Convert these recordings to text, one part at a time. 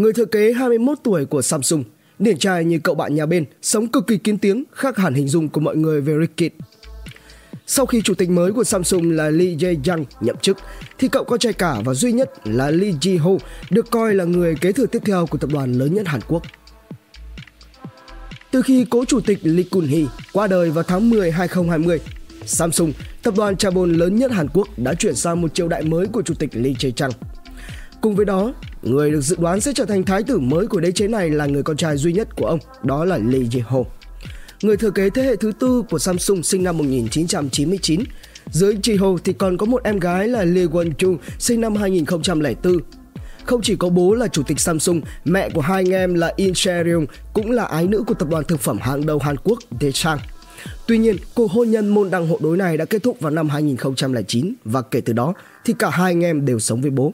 Người thừa kế 21 tuổi của Samsung, điển trai như cậu bạn nhà bên, sống cực kỳ kín tiếng, khác hẳn hình dung của mọi người về Rick Sau khi chủ tịch mới của Samsung là Lee Jae-young nhậm chức, thì cậu con trai cả và duy nhất là Lee Ji-ho được coi là người kế thừa tiếp theo của tập đoàn lớn nhất Hàn Quốc. Từ khi cố chủ tịch Lee Kun-hee qua đời vào tháng 10 2020, Samsung, tập đoàn chaebol lớn nhất Hàn Quốc đã chuyển sang một triều đại mới của chủ tịch Lee Jae-chang. Cùng với đó, người được dự đoán sẽ trở thành thái tử mới của đế chế này là người con trai duy nhất của ông, đó là Lee Jae-ho. Người thừa kế thế hệ thứ tư của Samsung sinh năm 1999. Dưới Ji-ho thì còn có một em gái là Lee Won-chung sinh năm 2004 không chỉ có bố là chủ tịch Samsung, mẹ của hai anh em là In Cheryung cũng là ái nữ của tập đoàn thực phẩm hàng đầu Hàn Quốc Daechang. Tuy nhiên, cuộc hôn nhân môn đăng hộ đối này đã kết thúc vào năm 2009 và kể từ đó thì cả hai anh em đều sống với bố.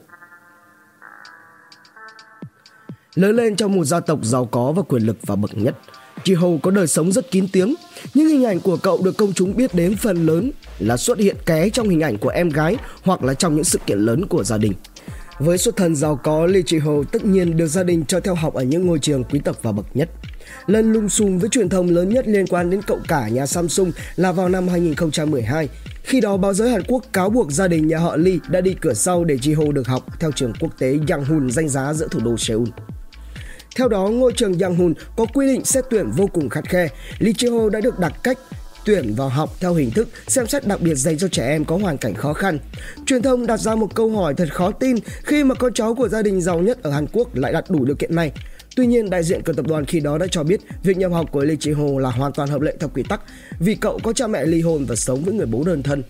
Lớn lên trong một gia tộc giàu có và quyền lực và bậc nhất, Chi Hầu có đời sống rất kín tiếng, nhưng hình ảnh của cậu được công chúng biết đến phần lớn là xuất hiện ké trong hình ảnh của em gái hoặc là trong những sự kiện lớn của gia đình. Với xuất thân giàu có, Lee Chi Ho tất nhiên được gia đình cho theo học ở những ngôi trường quý tộc và bậc nhất. Lần lung xùm với truyền thông lớn nhất liên quan đến cậu cả nhà Samsung là vào năm 2012. Khi đó, báo giới Hàn Quốc cáo buộc gia đình nhà họ Lee đã đi cửa sau để Ji-ho được học theo trường quốc tế Yanghun danh giá giữa thủ đô Seoul. Theo đó, ngôi trường Yanghun có quy định xét tuyển vô cùng khắt khe. Lee Ji-ho đã được đặt cách tuyển vào học theo hình thức xem xét đặc biệt dành cho trẻ em có hoàn cảnh khó khăn. Truyền thông đặt ra một câu hỏi thật khó tin khi mà con cháu của gia đình giàu nhất ở Hàn Quốc lại đạt đủ điều kiện này. Tuy nhiên, đại diện của tập đoàn khi đó đã cho biết việc nhập học của Lee Ji-ho là hoàn toàn hợp lệ theo quy tắc vì cậu có cha mẹ ly hôn và sống với người bố đơn thân.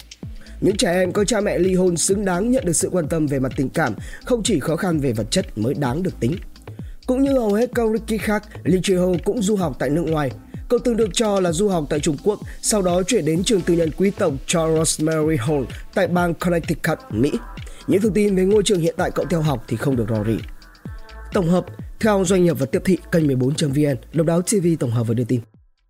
Những trẻ em có cha mẹ ly hôn xứng đáng nhận được sự quan tâm về mặt tình cảm, không chỉ khó khăn về vật chất mới đáng được tính. Cũng như hầu hết các Ricky khác, Lee Chi-ho cũng du học tại nước ngoài. Cậu từng được cho là du học tại Trung Quốc, sau đó chuyển đến trường tư nhân quý tộc Charles Mary Hall tại bang Connecticut, Mỹ. Những thông tin về ngôi trường hiện tại cậu theo học thì không được rò rỉ. Tổng hợp, theo doanh nghiệp và tiếp thị kênh 14.vn, Độc đáo TV tổng hợp và đưa tin.